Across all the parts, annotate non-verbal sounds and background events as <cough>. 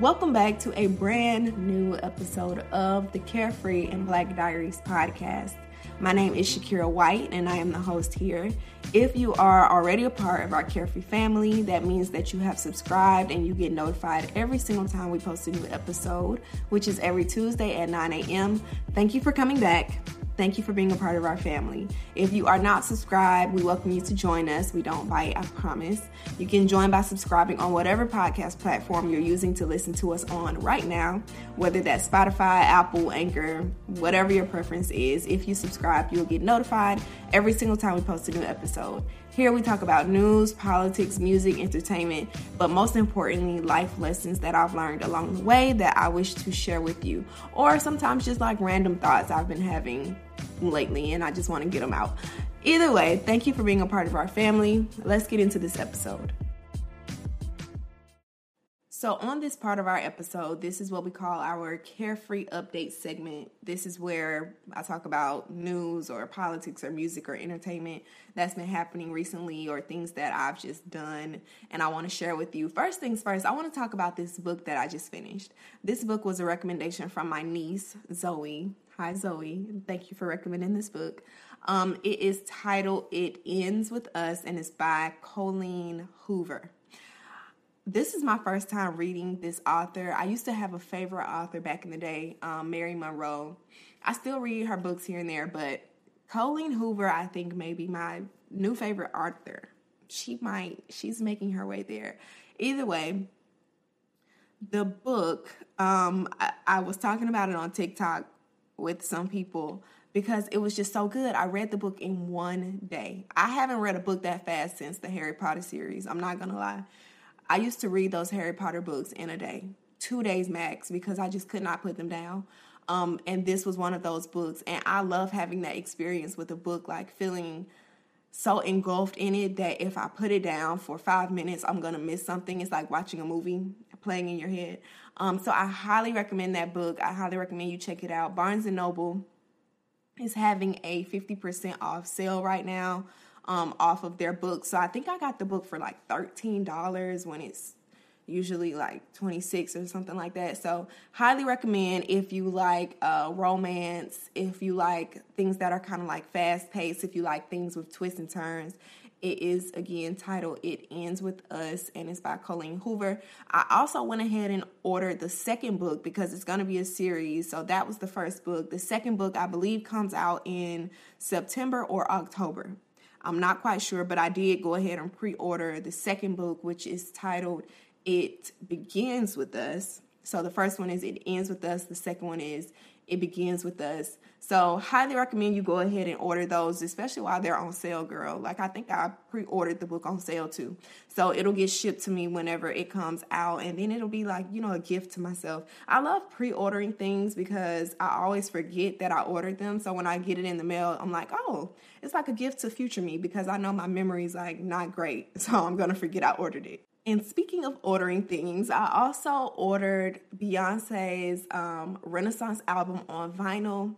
Welcome back to a brand new episode of the Carefree and Black Diaries podcast. My name is Shakira White, and I am the host here. If you are already a part of our Carefree family, that means that you have subscribed and you get notified every single time we post a new episode, which is every Tuesday at 9 a.m. Thank you for coming back. Thank you for being a part of our family. If you are not subscribed, we welcome you to join us. We don't bite, I promise. You can join by subscribing on whatever podcast platform you're using to listen to us on right now, whether that's Spotify, Apple, Anchor, whatever your preference is. If you subscribe, you'll get notified every single time we post a new episode. Here we talk about news, politics, music, entertainment, but most importantly, life lessons that I've learned along the way that I wish to share with you, or sometimes just like random thoughts I've been having lately and I just want to get them out. Either way, thank you for being a part of our family. Let's get into this episode. So, on this part of our episode, this is what we call our carefree update segment. This is where I talk about news or politics or music or entertainment that's been happening recently or things that I've just done and I want to share with you. First things first, I want to talk about this book that I just finished. This book was a recommendation from my niece, Zoe. Hi, Zoe. Thank you for recommending this book. Um, it is titled It Ends With Us and it's by Colleen Hoover this is my first time reading this author. I used to have a favorite author back in the day, um, Mary Monroe. I still read her books here and there, but Colleen Hoover, I think, may be my new favorite author. She might, she's making her way there. Either way, the book, um, I, I was talking about it on TikTok with some people because it was just so good. I read the book in one day. I haven't read a book that fast since the Harry Potter series. I'm not gonna lie. I used to read those Harry Potter books in a day, two days max, because I just could not put them down. Um, and this was one of those books. And I love having that experience with a book, like feeling so engulfed in it that if I put it down for five minutes, I'm gonna miss something. It's like watching a movie playing in your head. Um, so I highly recommend that book. I highly recommend you check it out. Barnes and Noble is having a 50% off sale right now um, off of their book. So I think I got the book for like $13 when it's usually like 26 or something like that. So highly recommend if you like uh, romance, if you like things that are kind of like fast paced, if you like things with twists and turns. It is again titled It Ends With Us and it's by Colleen Hoover. I also went ahead and ordered the second book because it's going to be a series. So that was the first book. The second book, I believe, comes out in September or October. I'm not quite sure, but I did go ahead and pre order the second book, which is titled It Begins With Us. So the first one is It Ends With Us, the second one is It Begins With Us. So, highly recommend you go ahead and order those, especially while they're on sale, girl. Like, I think I pre ordered the book on sale too. So, it'll get shipped to me whenever it comes out, and then it'll be like, you know, a gift to myself. I love pre ordering things because I always forget that I ordered them. So, when I get it in the mail, I'm like, oh, it's like a gift to future me because I know my memory is like not great. <laughs> So, I'm to forget I ordered it. And speaking of ordering things, I also ordered Beyonce's um, Renaissance album on vinyl.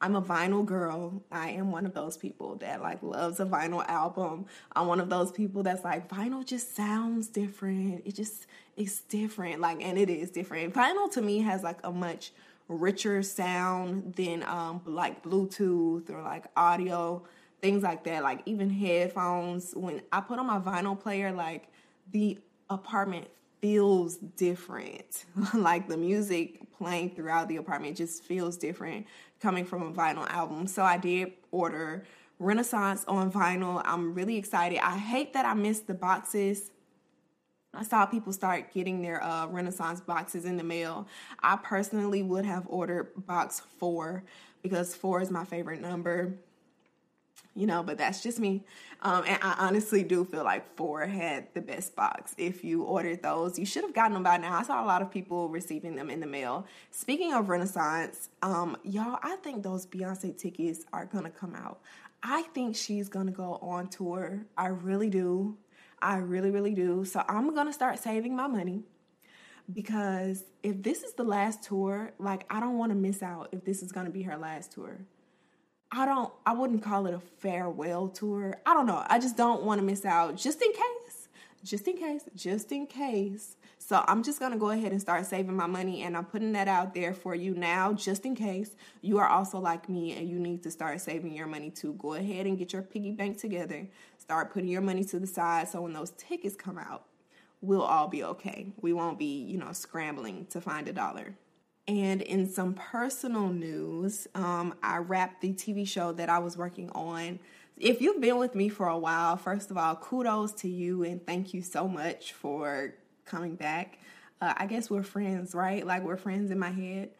I'm a vinyl girl. I am one of those people that like loves a vinyl album. I'm one of those people that's like vinyl just sounds different. It just it's different. Like and it is different. Vinyl to me has like a much richer sound than um like Bluetooth or like audio things like that. Like even headphones when I put on my vinyl player like the apartment feels different. <laughs> like the music playing throughout the apartment just feels different coming from a vinyl album. So I did order Renaissance on vinyl. I'm really excited. I hate that I missed the boxes. I saw people start getting their uh, Renaissance boxes in the mail. I personally would have ordered box four because four is my favorite number. You know, but that's just me. Um, and I honestly do feel like four had the best box. If you ordered those, you should have gotten them by now. I saw a lot of people receiving them in the mail. Speaking of Renaissance, um, y'all, I think those Beyonce tickets are gonna come out. I think she's gonna go on tour. I really do. I really, really do. So I'm gonna start saving my money because if this is the last tour, like I don't want to miss out if this is gonna be her last tour. I don't I wouldn't call it a farewell tour. I don't know. I just don't want to miss out just in case. Just in case. Just in case. So I'm just going to go ahead and start saving my money and I'm putting that out there for you now just in case you are also like me and you need to start saving your money too. Go ahead and get your piggy bank together. Start putting your money to the side so when those tickets come out, we'll all be okay. We won't be, you know, scrambling to find a dollar. And in some personal news, um, I wrapped the TV show that I was working on. If you've been with me for a while, first of all, kudos to you and thank you so much for coming back. Uh, I guess we're friends, right? Like we're friends in my head.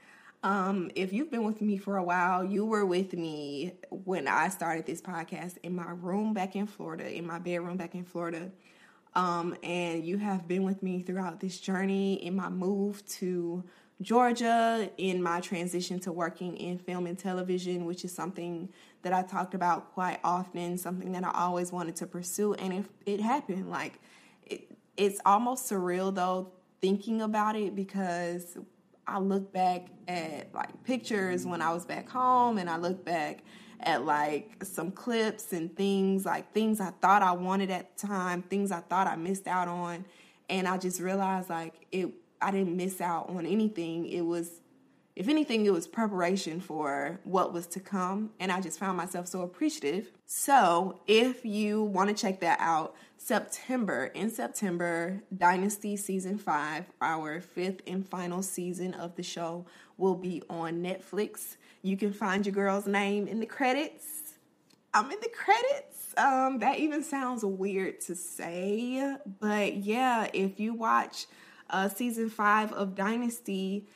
Um, if you've been with me for a while, you were with me when I started this podcast in my room back in Florida, in my bedroom back in Florida. Um, and you have been with me throughout this journey in my move to Georgia in my transition to working in film and television, which is something that I talked about quite often, something that I always wanted to pursue, and it, it happened. Like, it, it's almost surreal though, thinking about it, because I look back at like pictures when I was back home, and I look back at like some clips and things, like things I thought I wanted at the time, things I thought I missed out on, and I just realized like it I didn't miss out on anything. It was, if anything, it was preparation for what was to come. And I just found myself so appreciative. So if you want to check that out, September, in September, Dynasty Season 5, our fifth and final season of the show, will be on Netflix. You can find your girl's name in the credits. I'm in the credits. Um, that even sounds weird to say, but yeah, if you watch uh, season five of Dynasty,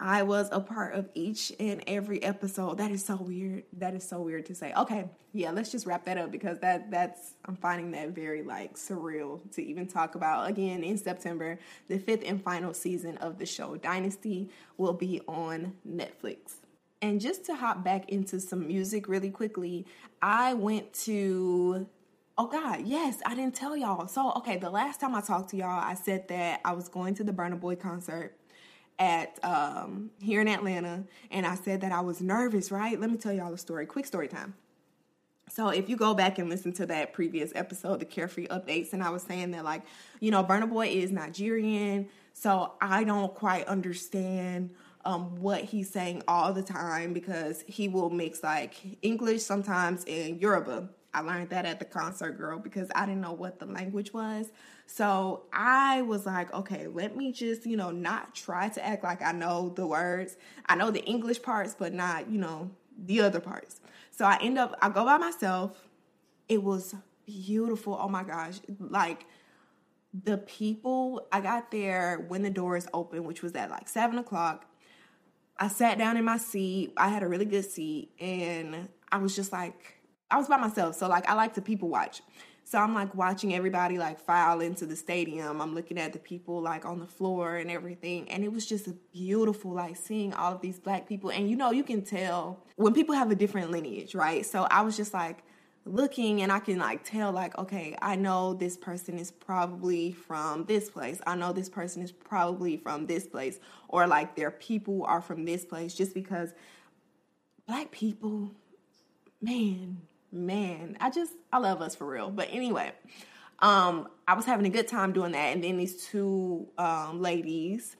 I was a part of each and every episode. That is so weird. That is so weird to say. Okay, yeah, let's just wrap that up because that that's I'm finding that very like surreal to even talk about. Again, in September, the fifth and final season of the show Dynasty will be on Netflix. And just to hop back into some music really quickly, I went to Oh God, yes, I didn't tell y'all. So, okay, the last time I talked to y'all, I said that I was going to the Burna Boy concert at um, here in Atlanta, and I said that I was nervous. Right? Let me tell y'all a story. Quick story time. So if you go back and listen to that previous episode, the Carefree updates, and I was saying that like, you know, Burna Boy is Nigerian, so I don't quite understand um, what he's saying all the time because he will mix like English sometimes and Yoruba. I learned that at the concert, girl, because I didn't know what the language was. So I was like, okay, let me just, you know, not try to act like I know the words. I know the English parts, but not, you know, the other parts. So I end up, I go by myself. It was beautiful. Oh my gosh. Like, the people, I got there when the doors opened, which was at like seven o'clock. I sat down in my seat. I had a really good seat, and I was just like, I was by myself, so like I like to people watch. So I'm like watching everybody like file into the stadium. I'm looking at the people like on the floor and everything. And it was just beautiful, like seeing all of these black people. And you know, you can tell when people have a different lineage, right? So I was just like looking and I can like tell, like, okay, I know this person is probably from this place. I know this person is probably from this place. Or like their people are from this place just because black people, man, man, I just I love us for real. But anyway, um, I was having a good time doing that, and then these two um, ladies,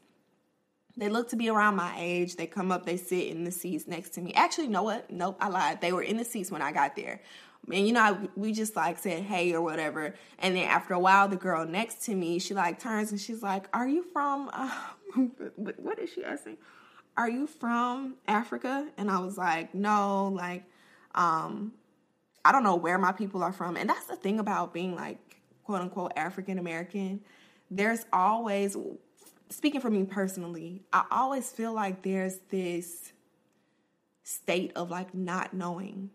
they look to be around my age. They come up, they sit in the seats next to me. Actually, you know what? Nope, I lied. They were in the seats when I got there. And you know, I, we just like said hey or whatever. And then after a while, the girl next to me, she like turns and she's like, "Are you from? Uh, <laughs> what is she asking? Are you from Africa?" And I was like, "No, like." Um, I don't know where my people are from. And that's the thing about being like quote unquote African American. There's always, speaking for me personally, I always feel like there's this state of like not knowing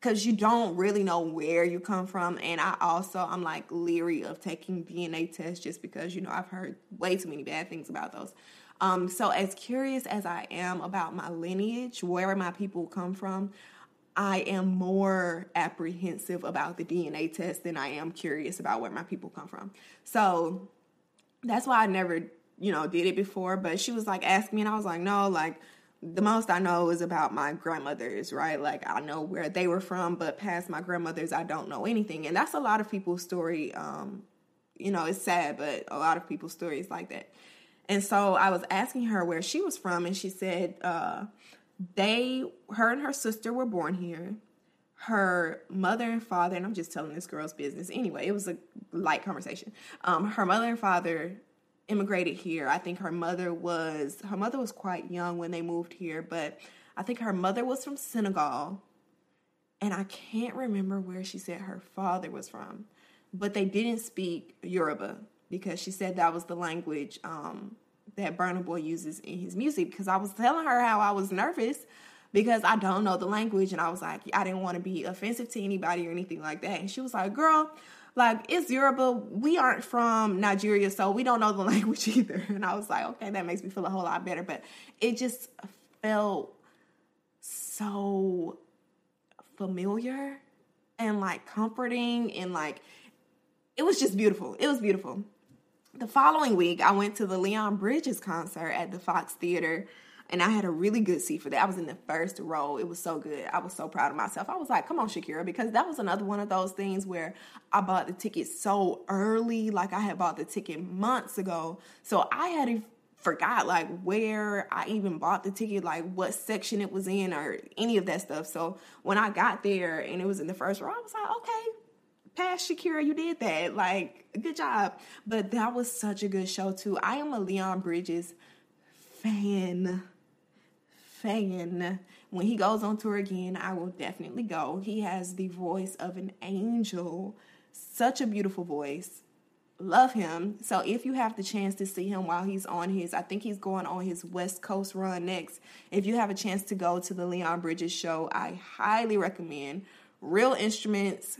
because you don't really know where you come from. And I also, I'm like leery of taking DNA tests just because, you know, I've heard way too many bad things about those. Um, so, as curious as I am about my lineage, where my people come from, I am more apprehensive about the DNA test than I am curious about where my people come from. So, that's why I never, you know, did it before. But she was like, ask me, and I was like, no, like, the most I know is about my grandmothers, right? Like I know where they were from, but past my grandmothers, I don't know anything. And that's a lot of people's story. Um, you know, it's sad, but a lot of people's stories like that. And so I was asking her where she was from, and she said uh, they, her and her sister were born here. Her mother and father, and I'm just telling this girl's business anyway. It was a light conversation. Um, her mother and father immigrated here. I think her mother was her mother was quite young when they moved here, but I think her mother was from Senegal. And I can't remember where she said her father was from, but they didn't speak Yoruba because she said that was the language um, that Burna Boy uses in his music. Because I was telling her how I was nervous because I don't know the language, and I was like, I didn't want to be offensive to anybody or anything like that. And she was like, "Girl, like it's Yoruba. We aren't from Nigeria, so we don't know the <laughs> language either. And I was like, okay, that makes me feel a whole lot better. But it just felt so familiar and like comforting and like it was just beautiful. It was beautiful. The following week, I went to the Leon Bridges concert at the Fox Theater and I had a really good seat for that. I was in the first row. It was so good. I was so proud of myself. I was like, come on, Shakira, because that was another one of those things where I bought the ticket so early. Like I had bought the ticket months ago. So I had forgot like where I even bought the ticket, like what section it was in or any of that stuff. So when I got there and it was in the first row, I was like, okay, past Shakira, you did that. Like, good job. But that was such a good show too. I am a Leon Bridges fan fan. When he goes on tour again, I will definitely go. He has the voice of an angel, such a beautiful voice. Love him. So if you have the chance to see him while he's on his, I think he's going on his West Coast run next. If you have a chance to go to the Leon Bridges show, I highly recommend. Real instruments,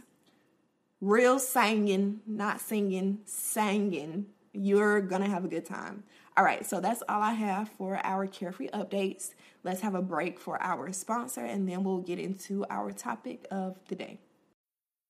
real singing, not singing, singing. You're gonna have a good time. All right, so that's all I have for our carefree updates. Let's have a break for our sponsor and then we'll get into our topic of the day.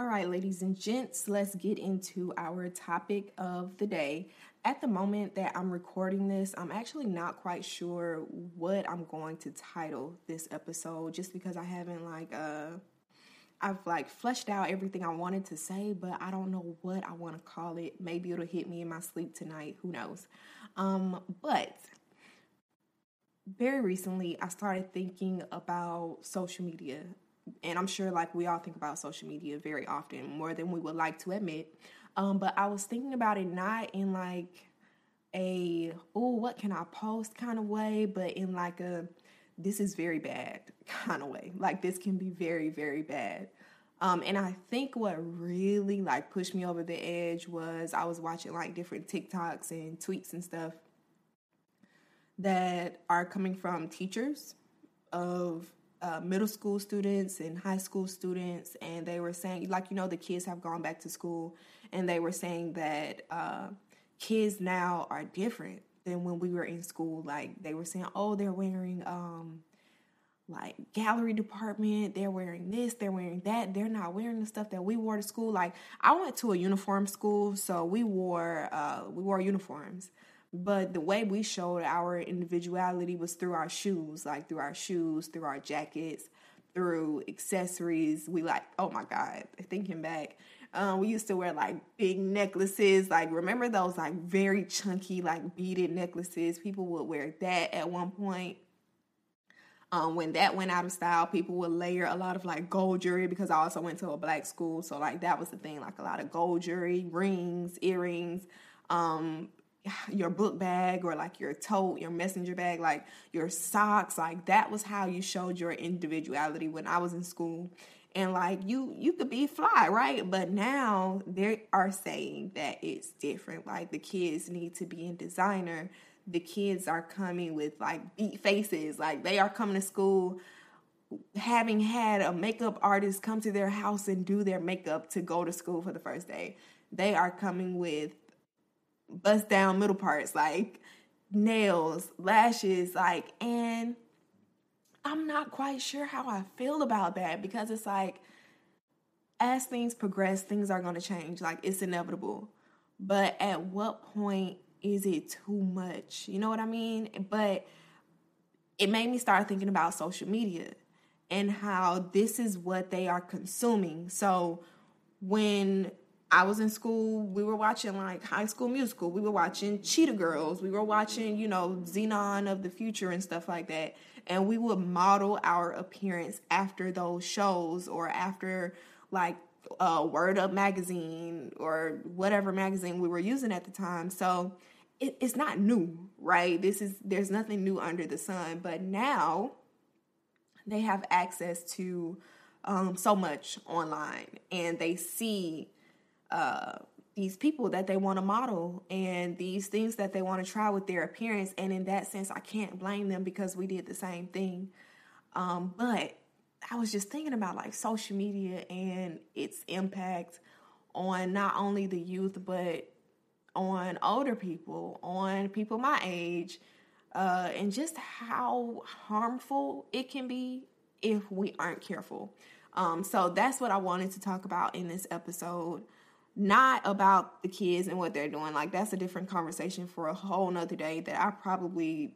All right, ladies and gents, let's get into our topic of the day. At the moment that I'm recording this, I'm actually not quite sure what I'm going to title this episode just because I haven't like uh I've like fleshed out everything I wanted to say, but I don't know what I want to call it. Maybe it'll hit me in my sleep tonight, who knows. Um but very recently I started thinking about social media and I'm sure like we all think about social media very often, more than we would like to admit. Um, but I was thinking about it not in like a oh what can I post kind of way, but in like a this is very bad <laughs> kind of way. Like this can be very very bad. Um, and I think what really like pushed me over the edge was I was watching like different TikToks and tweets and stuff that are coming from teachers of uh, middle school students and high school students, and they were saying, like, you know, the kids have gone back to school, and they were saying that uh, kids now are different than when we were in school. Like, they were saying, oh, they're wearing, um, like gallery department, they're wearing this, they're wearing that, they're not wearing the stuff that we wore to school. Like I went to a uniform school, so we wore uh we wore uniforms. But the way we showed our individuality was through our shoes, like through our shoes, through our jackets, through accessories. We like, oh my God, thinking back, um, we used to wear like big necklaces. Like, remember those like very chunky, like beaded necklaces? People would wear that at one point. Um, when that went out of style, people would layer a lot of like gold jewelry because I also went to a black school. So like that was the thing, like a lot of gold jewelry, rings, earrings, um, <laughs> your book bag or like your tote, your messenger bag, like your socks, like that was how you showed your individuality when I was in school. And like you you could be fly, right? But now they are saying that it's different. Like the kids need to be in designer the kids are coming with like beat faces. Like they are coming to school having had a makeup artist come to their house and do their makeup to go to school for the first day. They are coming with bust down middle parts like nails, lashes, like and I'm not quite sure how I feel about that because it's like as things progress, things are going to change. Like it's inevitable. But at what point is it too much? You know what I mean? But it made me start thinking about social media and how this is what they are consuming. So when I was in school, we were watching like High School Musical, we were watching Cheetah Girls, we were watching, you know, Zenon of the Future and stuff like that. And we would model our appearance after those shows or after like uh, Word Up magazine or whatever magazine we were using at the time. So it, it's not new, right? This is there's nothing new under the sun. But now they have access to um, so much online, and they see uh, these people that they want to model and these things that they want to try with their appearance. And in that sense, I can't blame them because we did the same thing. Um, but I was just thinking about like social media and its impact on not only the youth but on older people, on people my age, uh, and just how harmful it can be if we aren't careful. Um, so that's what I wanted to talk about in this episode. Not about the kids and what they're doing. Like that's a different conversation for a whole nother day that I probably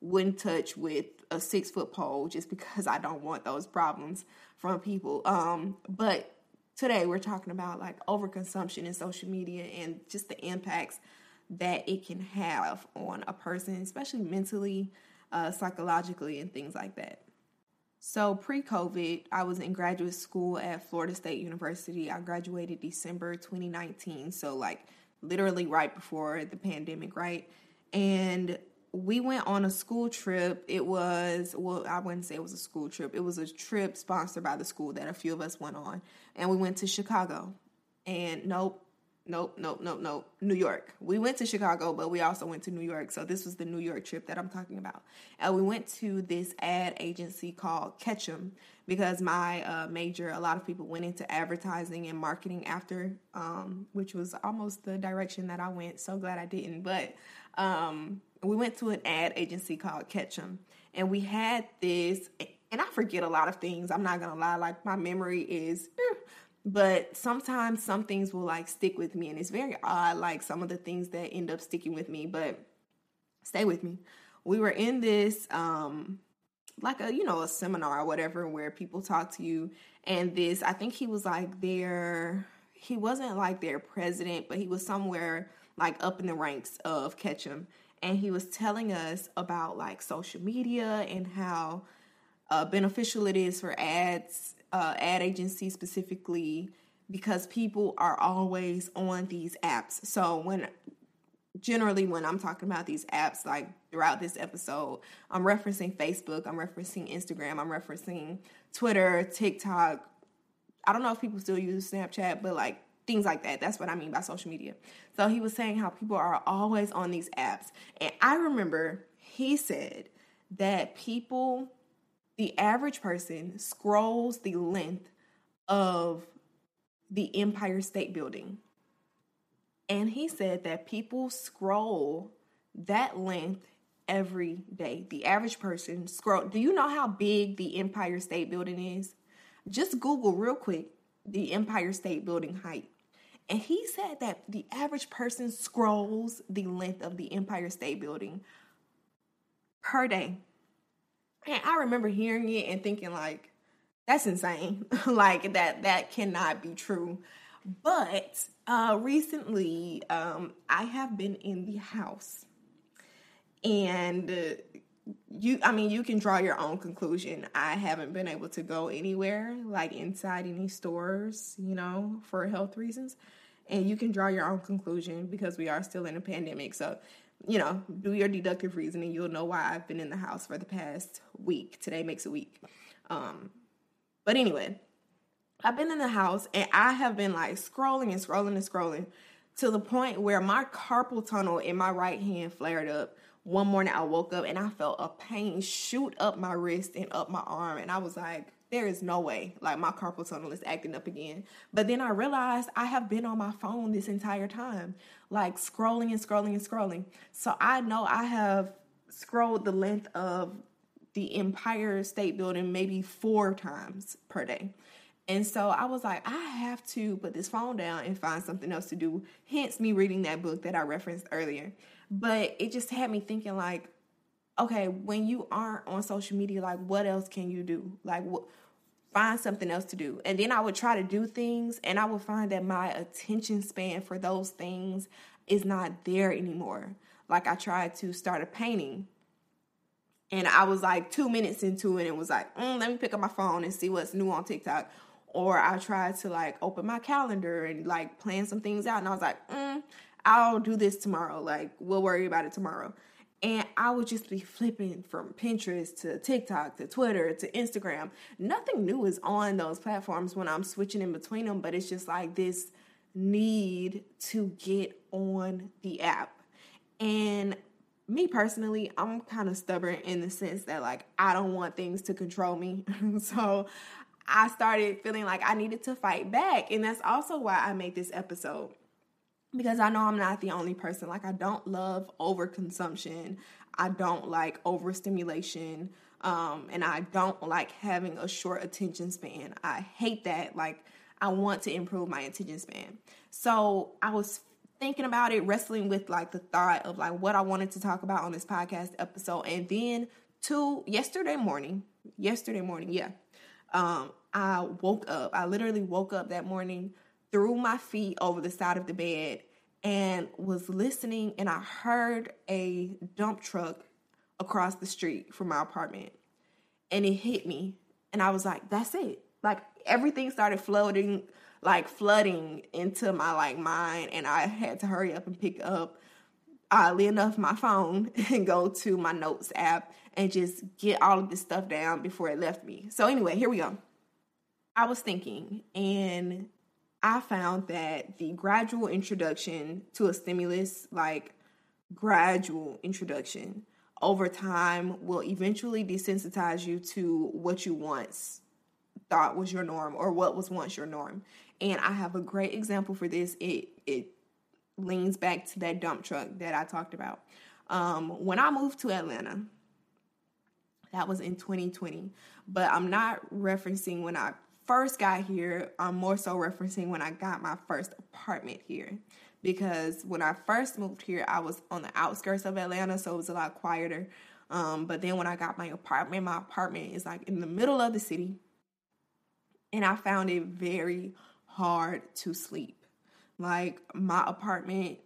wouldn't touch with a six foot pole just because I don't want those problems from people. Um, but today we're talking about like overconsumption in social media and just the impacts that it can have on a person, especially mentally, uh, psychologically, and things like that. So, pre COVID, I was in graduate school at Florida State University. I graduated December 2019. So, like, literally right before the pandemic, right? And we went on a school trip. It was, well, I wouldn't say it was a school trip. It was a trip sponsored by the school that a few of us went on. And we went to Chicago. And nope, nope, nope, nope, nope. New York. We went to Chicago, but we also went to New York. So this was the New York trip that I'm talking about. And we went to this ad agency called Ketchum because my uh, major, a lot of people went into advertising and marketing after, um, which was almost the direction that I went. So glad I didn't. But, um, we went to an ad agency called Ketchum, and we had this. And I forget a lot of things. I'm not gonna lie. Like my memory is, eh, but sometimes some things will like stick with me, and it's very odd. Like some of the things that end up sticking with me, but stay with me. We were in this um like a you know a seminar or whatever where people talk to you and this i think he was like their he wasn't like their president but he was somewhere like up in the ranks of ketchum and he was telling us about like social media and how uh, beneficial it is for ads, uh, ad agency specifically, because people are always on these apps. So when generally when I'm talking about these apps, like throughout this episode, I'm referencing Facebook, I'm referencing Instagram, I'm referencing Twitter, TikTok. I don't know if people still use Snapchat, but like things like that. That's what I mean by social media. So he was saying how people are always on these apps. And I remember he said that people, the average person, scrolls the length of the Empire State Building. And he said that people scroll that length every day. The average person scroll. Do you know how big the Empire State Building is? Just Google real quick the Empire State Building height. And he said that the average person scrolls the length of the Empire State Building per day. And I remember hearing it and thinking like, that's insane. <laughs> like that that cannot be true. But uh recently um I have been in the house and uh, you I mean you can draw your own conclusion. I haven't been able to go anywhere like inside any stores, you know, for health reasons. And you can draw your own conclusion because we are still in a pandemic. So, you know, do your deductive reasoning. You'll know why I've been in the house for the past week. Today makes a week. Um but anyway, I've been in the house and I have been like scrolling and scrolling and scrolling to the point where my carpal tunnel in my right hand flared up one morning I woke up and I felt a pain shoot up my wrist and up my arm. And I was like, there is no way. Like my carpal tunnel is acting up again. But then I realized I have been on my phone this entire time, like scrolling and scrolling and scrolling. So I know I have scrolled the length of the Empire State Building maybe four times per day. And so I was like, I have to put this phone down and find something else to do. Hence me reading that book that I referenced earlier. But it just had me thinking like, okay, when you aren't on social media, like what else can you do? Like what find something else to do. And then I would try to do things and I would find that my attention span for those things is not there anymore. Like I tried to start a painting and I was like two minutes into it and was like, mm, let me pick up my phone and see what's new on TikTok or I tried to like open my calendar and like plan some things out. And I was like, mm, I'll do this tomorrow. Like, we'll worry about it tomorrow. And I would just be flipping from Pinterest to TikTok to Twitter to Instagram. Nothing new is on those platforms when I'm switching in between them, but it's just like this need to get on the app. And me personally, I'm kind of stubborn in the sense that like I don't want things to control me. <laughs> so I started feeling like I needed to fight back. And that's also why I made this episode. Because I know I'm not the only person. Like, I don't love overconsumption. I don't like overstimulation. Um, and I don't like having a short attention span. I hate that. Like, I want to improve my attention span. So I was thinking about it, wrestling with like the thought of like what I wanted to talk about on this podcast episode. And then to yesterday morning, yesterday morning, yeah, um, I woke up. I literally woke up that morning, threw my feet over the side of the bed, and was listening. And I heard a dump truck across the street from my apartment, and it hit me. And I was like, "That's it!" Like everything started floating, like flooding into my like mind, and I had to hurry up and pick up oddly enough my phone <laughs> and go to my notes app and just get all of this stuff down before it left me. So anyway, here we go. I was thinking and I found that the gradual introduction to a stimulus like gradual introduction over time will eventually desensitize you to what you once thought was your norm or what was once your norm. And I have a great example for this. It it leans back to that dump truck that I talked about. Um, when I moved to Atlanta, that was in 2020, but I'm not referencing when I first got here. I'm more so referencing when I got my first apartment here. Because when I first moved here, I was on the outskirts of Atlanta, so it was a lot quieter. Um, but then when I got my apartment, my apartment is like in the middle of the city. And I found it very hard to sleep. Like my apartment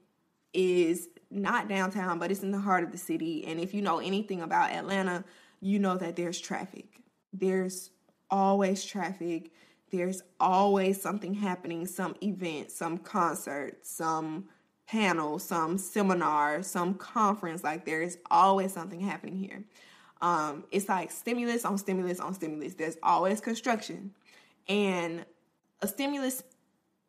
is not downtown, but it's in the heart of the city. And if you know anything about Atlanta, you know that there's traffic. There's always traffic. There's always something happening, some event, some concert, some panel, some seminar, some conference. Like there is always something happening here. Um, it's like stimulus on stimulus on stimulus. There's always construction. And a stimulus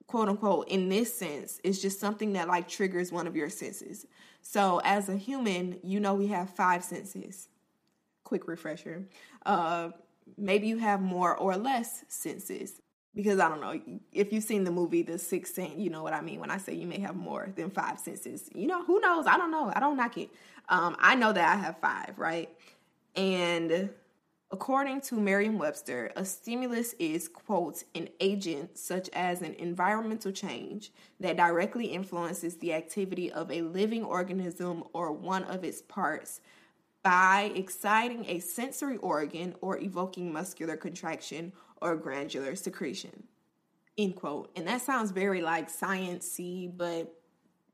quote unquote in this sense is just something that like triggers one of your senses. So as a human, you know we have five senses. Quick refresher. Uh maybe you have more or less senses. Because I don't know, if you've seen the movie The Sixth Sense, you know what I mean when I say you may have more than five senses. You know, who knows? I don't know. I don't knock it. Um, I know that I have five, right? And According to Merriam Webster, a stimulus is, quote, an agent such as an environmental change that directly influences the activity of a living organism or one of its parts by exciting a sensory organ or evoking muscular contraction or glandular secretion. End quote. And that sounds very like sciencey, but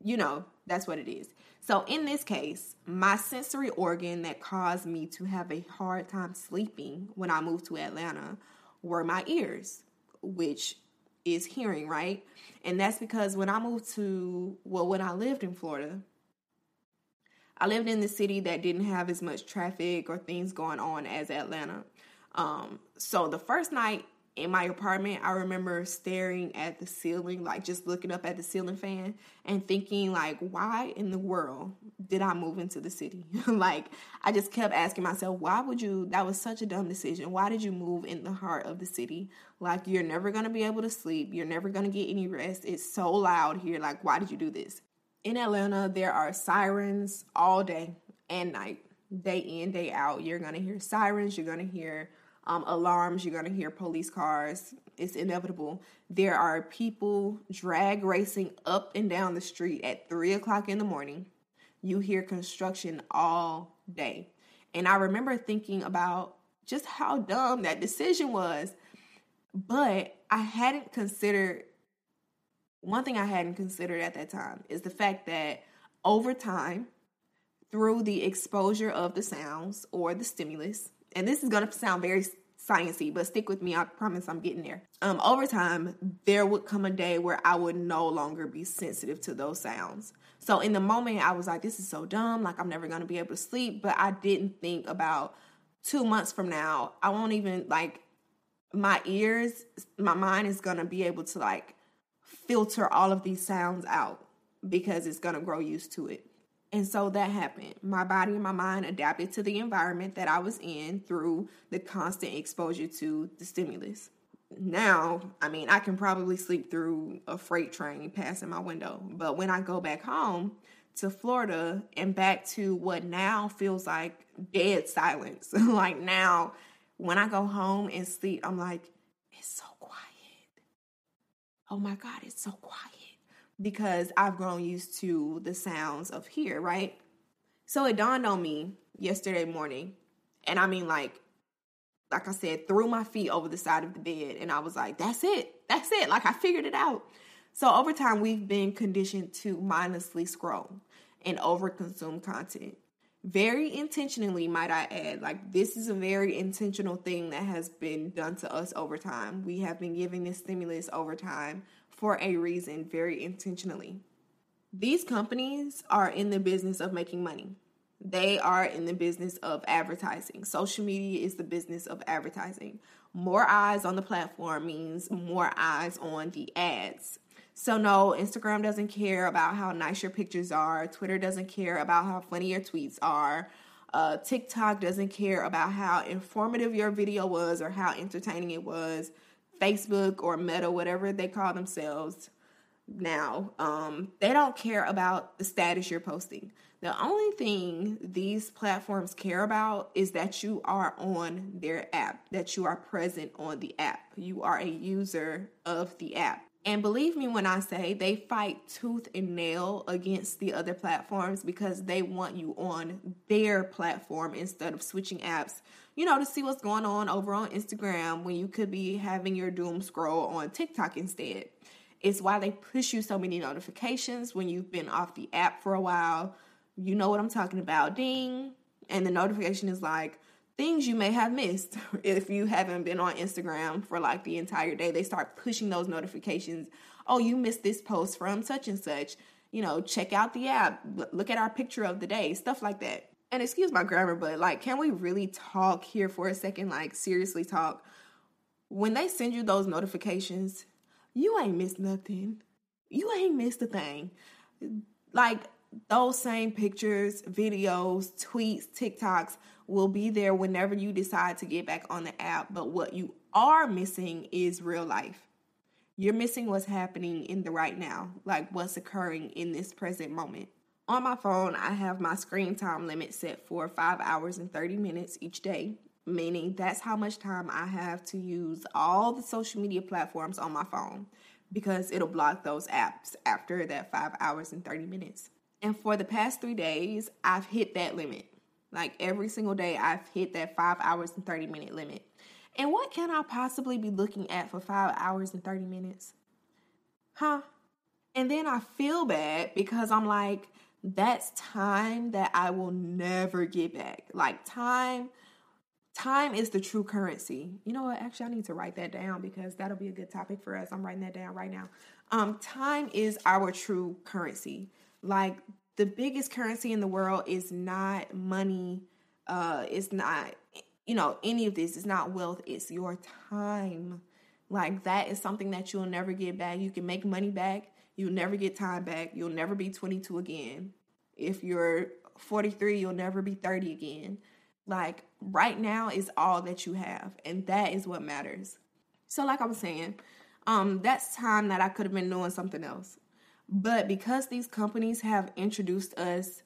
you know, that's what it is. So in this case, my sensory organ that caused me to have a hard time sleeping when I moved to Atlanta were my ears, which is hearing, right? And that's because when I moved to, well, when I lived in Florida, I lived in the city that didn't have as much traffic or things going on as Atlanta. Um, so the first night in my apartment, I remember staring at the ceiling, like just looking up at the ceiling fan and thinking, like, why in the world did I move into the city? <laughs> like, I just kept asking myself, why would you? That was such a dumb decision. Why did you move in the heart of the city? Like, you're never gonna be able to sleep. You're never gonna get any rest. It's so loud here. Like, why did you do this? In Atlanta, there are sirens all day and night, day in, day out. You're gonna hear sirens. You're gonna hear um, alarms, you're going to hear police cars. It's inevitable. There are people drag racing up and down the street at three o'clock in the morning. You hear construction all day. And I remember thinking about just how dumb that decision was. But I hadn't considered one thing I hadn't considered at that time is the fact that over time, through the exposure of the sounds or the stimulus, and this is going to sound very sciencey, but stick with me. I promise I'm getting there. Um, over time, there would come a day where I would no longer be sensitive to those sounds. So in the moment, I was like, "This is so dumb. Like I'm never gonna be able to sleep." But I didn't think about two months from now. I won't even like my ears. My mind is gonna be able to like filter all of these sounds out because it's gonna grow used to it. And so that happened. My body and my mind adapted to the environment that I was in through the constant exposure to the stimulus. Now, I mean, I can probably sleep through a freight train passing my window. But when I go back home to Florida and back to what now feels like dead silence, <laughs> like now, when I go home and sleep, I'm like. Oh my God, it's so quiet because I've grown used to the sounds of here, right? So it dawned on me yesterday morning, and I mean, like, like I said, threw my feet over the side of the bed, and I was like, that's it, that's it. Like, I figured it out. So over time, we've been conditioned to mindlessly scroll and overconsume content. Very intentionally, might I add. Like, this is a very intentional thing that has been done to us over time. We have been giving this stimulus over time for a reason very intentionally. These companies are in the business of making money. They are in the business of advertising. Social media is the business of advertising. More eyes on the platform means more eyes on the ads. So, no, Instagram doesn't care about how nice your pictures are. Twitter doesn't care about how funny your tweets are. Uh, TikTok doesn't care about how informative your video was or how entertaining it was. Facebook or Meta, whatever they call themselves now, um, they don't care about the status you're posting. The only thing these platforms care about is that you are on their app, that you are present on the app. You are a user of the app. And believe me when I say they fight tooth and nail against the other platforms because they want you on their platform instead of switching apps you know, to see what's going on over on Instagram when you could be having your doom scroll on TikTok instead. It's why they push you so many notifications when you've been off the app for a while. You know what I'm talking about. Ding. And the notification is like things you may have missed <laughs> if you haven't been on Instagram for like the entire day. They start pushing those notifications. Oh, you missed this post from such and such. You know, check out the app, look at our picture of the day, stuff like that and excuse my grammar, but like, can we really talk here for a second? Like, seriously talk. When they send you those notifications, you ain't missed nothing. You ain't missed a thing. Like, those same pictures, videos, tweets, TikToks will be there whenever you decide to get back on the app. But what you are missing is real life. You're missing what's happening in the right now, like what's occurring in this present moment. On my phone, I have my screen time limit set for 5 hours and 30 minutes each day, meaning that's how much time I have to use all the social media platforms on my phone because it'll block those apps after that 5 hours and 30 minutes. And for the past 3 days, I've hit that limit. Like every single day, I've hit that 5 hours and 30 minute limit. And what can I possibly be looking at for 5 hours and 30 minutes? Huh? And then I feel bad because I'm like, that's time that I will never get back. Like time time is the true currency. You know what? Actually, I need to write that down because that'll be a good topic for us. I'm writing that down right now. Um time is our true currency. Like the biggest currency in the world is not money, uh it's not you know, any of this. It's not wealth, it's your time. Like that is something that you'll never get back. You can make money back, you'll never get time back. You'll never be 22 again. If you're 43, you'll never be 30 again. Like right now is all that you have, and that is what matters. So, like I was saying, um, that's time that I could have been doing something else. But because these companies have introduced us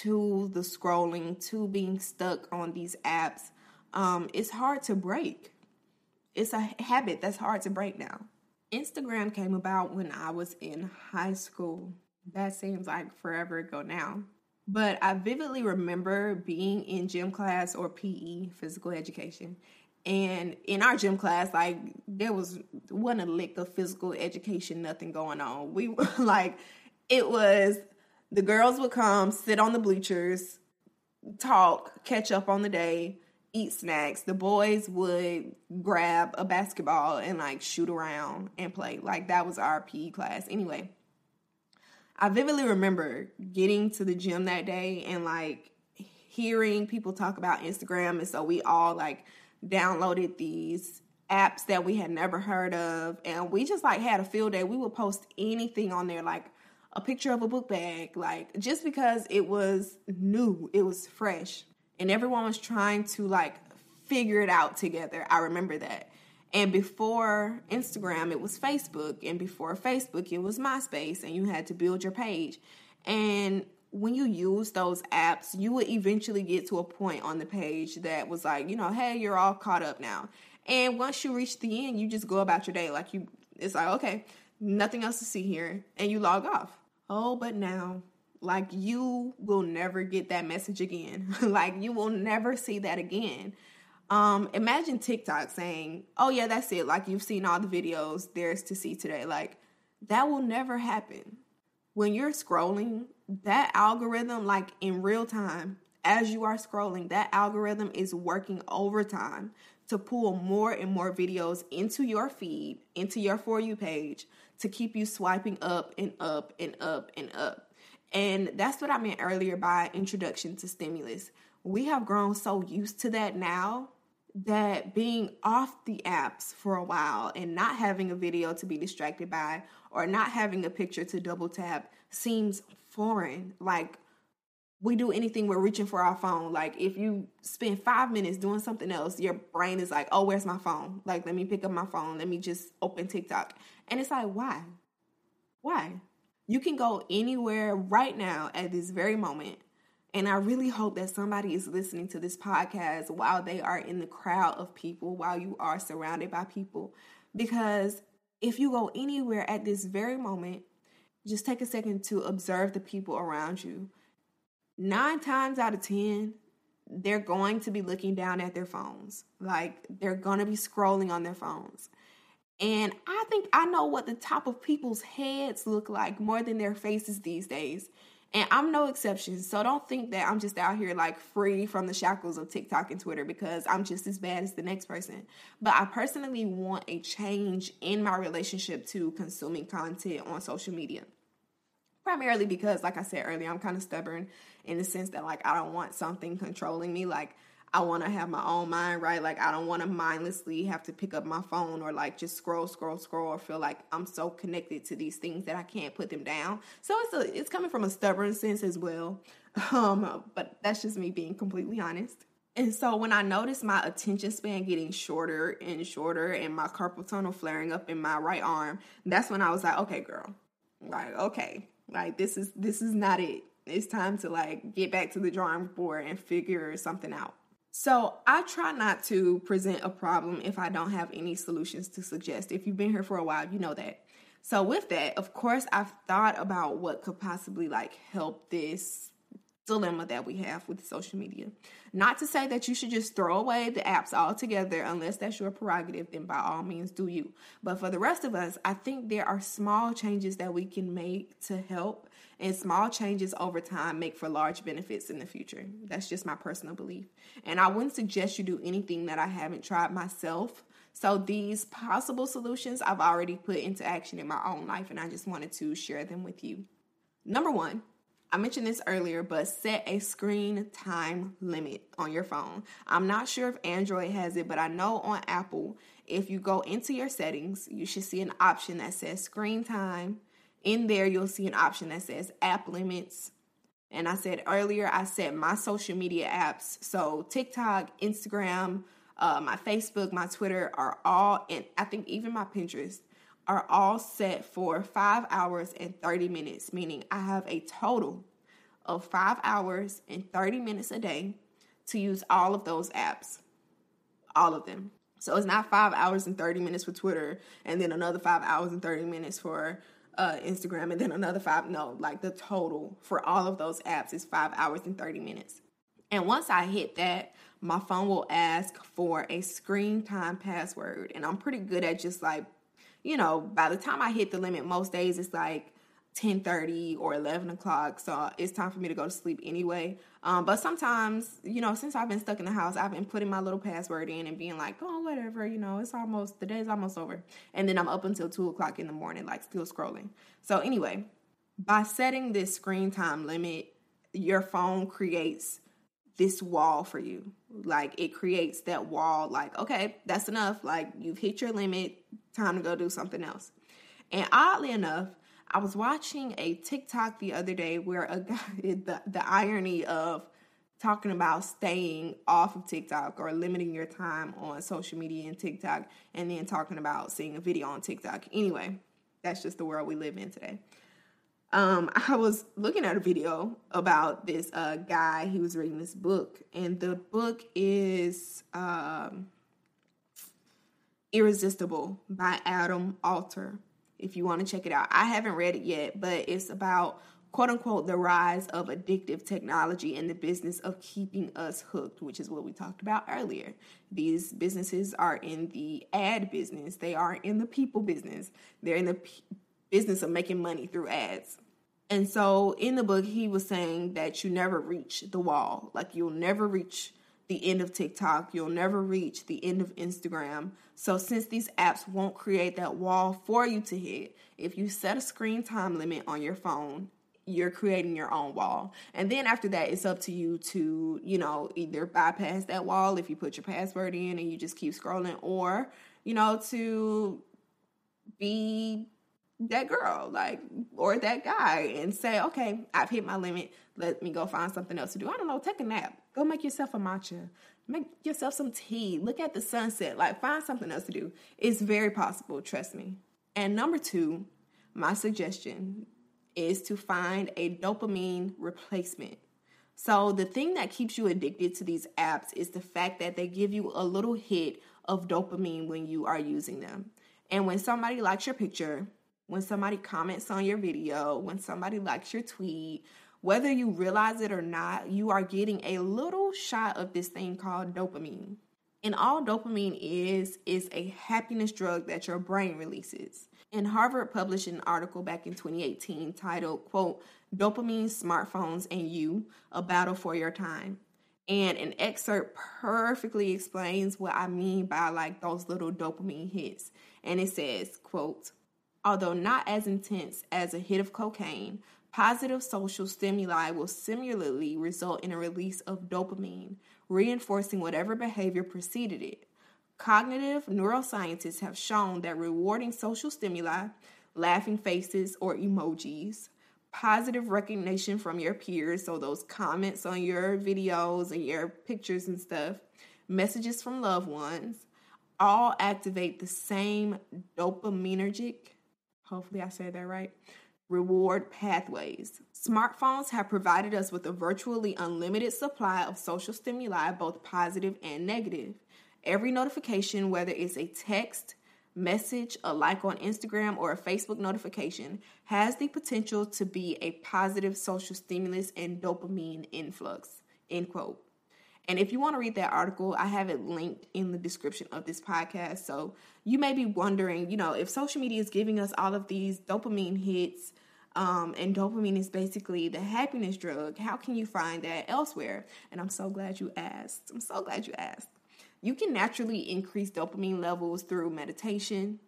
to the scrolling, to being stuck on these apps, um, it's hard to break. It's a habit that's hard to break now. Instagram came about when I was in high school. That seems like forever ago now. But I vividly remember being in gym class or PE, physical education. And in our gym class, like there was one a lick of physical education, nothing going on. We <laughs> like, it was the girls would come, sit on the bleachers, talk, catch up on the day, eat snacks. The boys would grab a basketball and like shoot around and play. Like that was our PE class. Anyway, I vividly remember getting to the gym that day and like hearing people talk about Instagram. And so we all like downloaded these apps that we had never heard of. And we just like had a field day. We would post anything on there, like a picture of a book bag, like just because it was new, it was fresh and everyone was trying to like figure it out together. I remember that. And before Instagram, it was Facebook, and before Facebook, it was MySpace, and you had to build your page. And when you use those apps, you would eventually get to a point on the page that was like, you know, hey, you're all caught up now. And once you reach the end, you just go about your day. Like you, it's like, okay, nothing else to see here, and you log off. Oh, but now like you will never get that message again. <laughs> like you will never see that again. Um, imagine TikTok saying, "Oh yeah, that's it. Like you've seen all the videos there's to see today." Like that will never happen. When you're scrolling, that algorithm like in real time as you are scrolling, that algorithm is working overtime to pull more and more videos into your feed, into your For You page, to keep you swiping up and up and up and up. And that's what I meant earlier by introduction to stimulus. We have grown so used to that now that being off the apps for a while and not having a video to be distracted by or not having a picture to double tap seems foreign. Like we do anything, we're reaching for our phone. Like if you spend five minutes doing something else, your brain is like, oh, where's my phone? Like, let me pick up my phone. Let me just open TikTok. And it's like, why? Why? You can go anywhere right now at this very moment. And I really hope that somebody is listening to this podcast while they are in the crowd of people, while you are surrounded by people. Because if you go anywhere at this very moment, just take a second to observe the people around you. Nine times out of 10, they're going to be looking down at their phones. Like they're going to be scrolling on their phones. And I think I know what the top of people's heads look like more than their faces these days. And I'm no exception. So don't think that I'm just out here like free from the shackles of TikTok and Twitter because I'm just as bad as the next person. But I personally want a change in my relationship to consuming content on social media. Primarily because, like I said earlier, I'm kind of stubborn in the sense that like I don't want something controlling me. Like I want to have my own mind, right? Like I don't want to mindlessly have to pick up my phone or like just scroll, scroll, scroll, or feel like I'm so connected to these things that I can't put them down. So it's a, it's coming from a stubborn sense as well. <laughs> Um, but that's just me being completely honest. And so when I noticed my attention span getting shorter and shorter and my carpal tunnel flaring up in my right arm, that's when I was like, okay, girl, like okay, like this is this is not it. It's time to like get back to the drawing board and figure something out. So I try not to present a problem if I don't have any solutions to suggest. If you've been here for a while, you know that. So with that, of course, I've thought about what could possibly like help this dilemma that we have with social media. Not to say that you should just throw away the apps altogether unless that's your prerogative, then by all means do you. But for the rest of us, I think there are small changes that we can make to help, and small changes over time make for large benefits in the future. That's just my personal belief. And I wouldn't suggest you do anything that I haven't tried myself. So these possible solutions I've already put into action in my own life, and I just wanted to share them with you. Number one, I mentioned this earlier, but set a screen time limit on your phone. I'm not sure if Android has it, but I know on Apple, if you go into your settings, you should see an option that says screen time. In there, you'll see an option that says app limits. And I said earlier, I set my social media apps. So TikTok, Instagram, uh, my Facebook, my Twitter are all, and I think even my Pinterest are all set for five hours and 30 minutes, meaning I have a total of five hours and 30 minutes a day to use all of those apps. All of them. So it's not five hours and 30 minutes for Twitter and then another five hours and 30 minutes for uh, Instagram and then another five. No, like the total for all of those apps is five hours and 30 minutes. And once I hit that, my phone will ask for a screen time password. And I'm pretty good at just like you know, by the time I hit the limit, most days it's like 10 30 or 11 o'clock so it's time for me to go to sleep anyway. Um, but sometimes you know since i've been stuck in the house i've been putting my little password in and being like oh whatever you know it's almost the day's almost over. And then i'm up until 2 o'clock in the morning like still scrolling. So anyway by setting this screen time limit your phone creates this wall for you like it creates that wall like okay that's enough like you've hit your limit time to go do something else. And oddly enough, I was watching a TikTok the other day where a guy, <laughs> the, the irony of talking about staying off of TikTok or limiting your time on social media and TikTok, and then talking about seeing a video on TikTok. Anyway, that's just the world we live in today. Um, <laughs> I was looking at a video about this uh, guy. He was reading this book, and the book is um, Irresistible by Adam Alter. If you want to check it out, I haven't read it yet, but it's about quote unquote the rise of addictive technology and the business of keeping us hooked, which is what we talked about earlier. These businesses are in the ad business, they are in the people business, they're in the p- business of making money through ads. And so in the book, he was saying that you never reach the wall, like you'll never reach the end of TikTok. You'll never reach the end of Instagram. So, since these apps won't create that wall for you to hit, if you set a screen time limit on your phone, you're creating your own wall. And then after that, it's up to you to, you know, either bypass that wall if you put your password in and you just keep scrolling, or, you know, to be that girl, like, or that guy and say, okay, I've hit my limit. Let me go find something else to do. I don't know, take a nap. Go make yourself a matcha. Make yourself some tea. Look at the sunset. Like, find something else to do. It's very possible, trust me. And number two, my suggestion is to find a dopamine replacement. So, the thing that keeps you addicted to these apps is the fact that they give you a little hit of dopamine when you are using them. And when somebody likes your picture, when somebody comments on your video, when somebody likes your tweet, whether you realize it or not, you are getting a little shot of this thing called dopamine. And all dopamine is, is a happiness drug that your brain releases. And Harvard published an article back in 2018 titled, quote, Dopamine, Smartphones, and You, A Battle for Your Time. And an excerpt perfectly explains what I mean by like those little dopamine hits. And it says, quote, although not as intense as a hit of cocaine, Positive social stimuli will similarly result in a release of dopamine, reinforcing whatever behavior preceded it. Cognitive neuroscientists have shown that rewarding social stimuli, laughing faces or emojis, positive recognition from your peers, so those comments on your videos and your pictures and stuff, messages from loved ones, all activate the same dopaminergic, hopefully I said that right, reward pathways. Smartphones have provided us with a virtually unlimited supply of social stimuli, both positive and negative. Every notification, whether it's a text, message, a like on Instagram, or a Facebook notification has the potential to be a positive social stimulus and dopamine influx. End quote. And if you want to read that article, I have it linked in the description of this podcast. So you may be wondering, you know, if social media is giving us all of these dopamine hits, um, and dopamine is basically the happiness drug, how can you find that elsewhere? And I'm so glad you asked. I'm so glad you asked. You can naturally increase dopamine levels through meditation.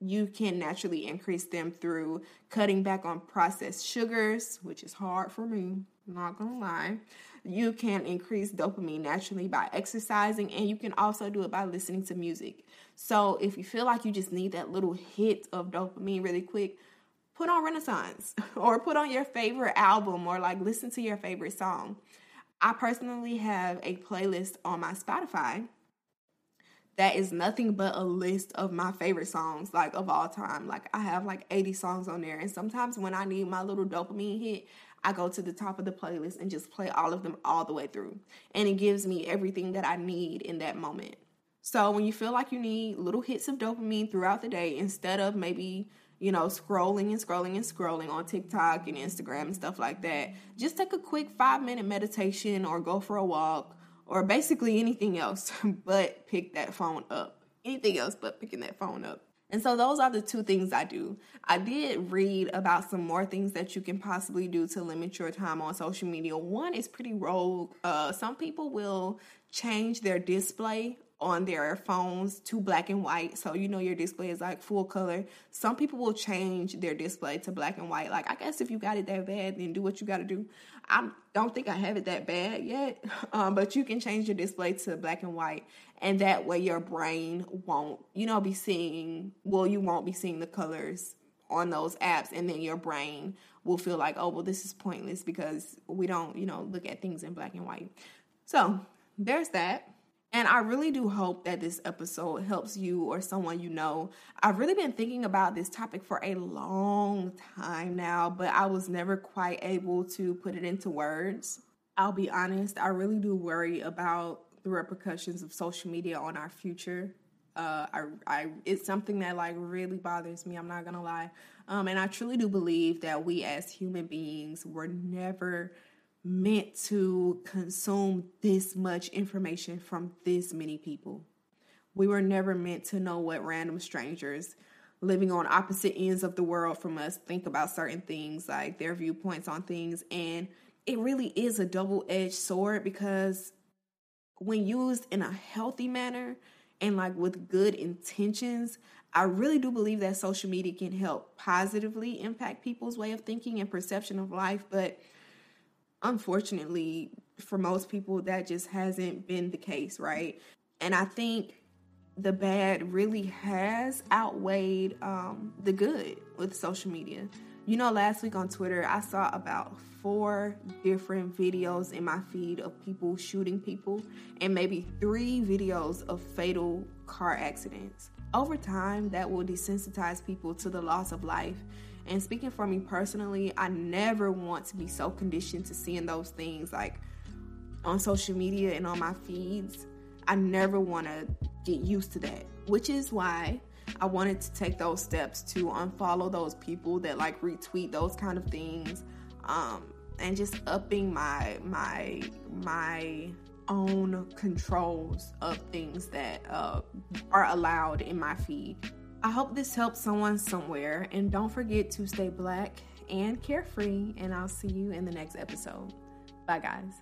You can naturally increase them through cutting back on processed sugars, which is hard for me, not gonna lie. You can increase dopamine naturally by exercising, and you can also do it by listening to music. So, if you feel like you just need that little hit of dopamine really quick, put on Renaissance <laughs> or put on your favorite album or like listen to your favorite song. I personally have a playlist on my Spotify that is nothing but a list of my favorite songs like of all time. Like I have like 80 songs on there and sometimes when I need my little dopamine hit, I go to the top of the playlist and just play all of them all the way through. And it gives me everything that I need in that moment. So when you feel like you need little hits of dopamine throughout the day, instead of maybe, you know, scrolling and scrolling and scrolling on TikTok and Instagram and stuff like that, just take a quick five minute meditation or go for a walk or basically anything else <laughs> but pick that phone up. Anything else but picking that phone up. And so those are the two things I do. I did read about some more things that you can possibly do to limit your time on social media. One is pretty rogue. Uh, some people will change their display on their phones to black and white. So you know your display is like full color. Some people will change their display to black and white. Like I guess if you got it that bad, then do what you got to do. I don't think I have it that bad yet, <laughs> um, but you can change your display to black and white, and that way your brain won't, you know, be seeing. Well, you won't be seeing the colors on those apps, and then your brain will feel like, oh, well, this is pointless because we don't, you know, look at things in black and white. So there's that. And I really do hope that this episode helps you or someone you know. I've really been thinking about this topic for a long time now, but I was never quite able to put it into words. I'll be honest, I really do worry about the repercussions of social media on our future. Uh, I, I, it's something that like really bothers me. I'm not gonna lie, um, and I truly do believe that we as human beings were never meant to consume this much information from this many people. We were never meant to know what random strangers living on opposite ends of the world from us think about certain things, like their viewpoints on things. And it really is a double edged sword because when used in a healthy manner and like with good intentions, I really do believe that social media can help positively impact people's way of thinking and perception of life. But unfortunately, for most people, that just hasn't been the case, right? And I think the bad really has outweighed um, the good with social media. You know, last week on Twitter, I saw about four different videos in my feed of people shooting people and maybe three videos of fatal car accidents. Over time, that will desensitize people to the loss of life and speaking for me personally, I never want to be so conditioned to seeing those things like on social media and on my feeds. I never want to get used to that, which is why I wanted to take those steps to unfollow those people that like retweet those kind of things, um, and just upping my my my own controls of things that uh, are allowed in my feed. I hope this helps someone somewhere. And don't forget to stay black and carefree. And I'll see you in the next episode. Bye, guys.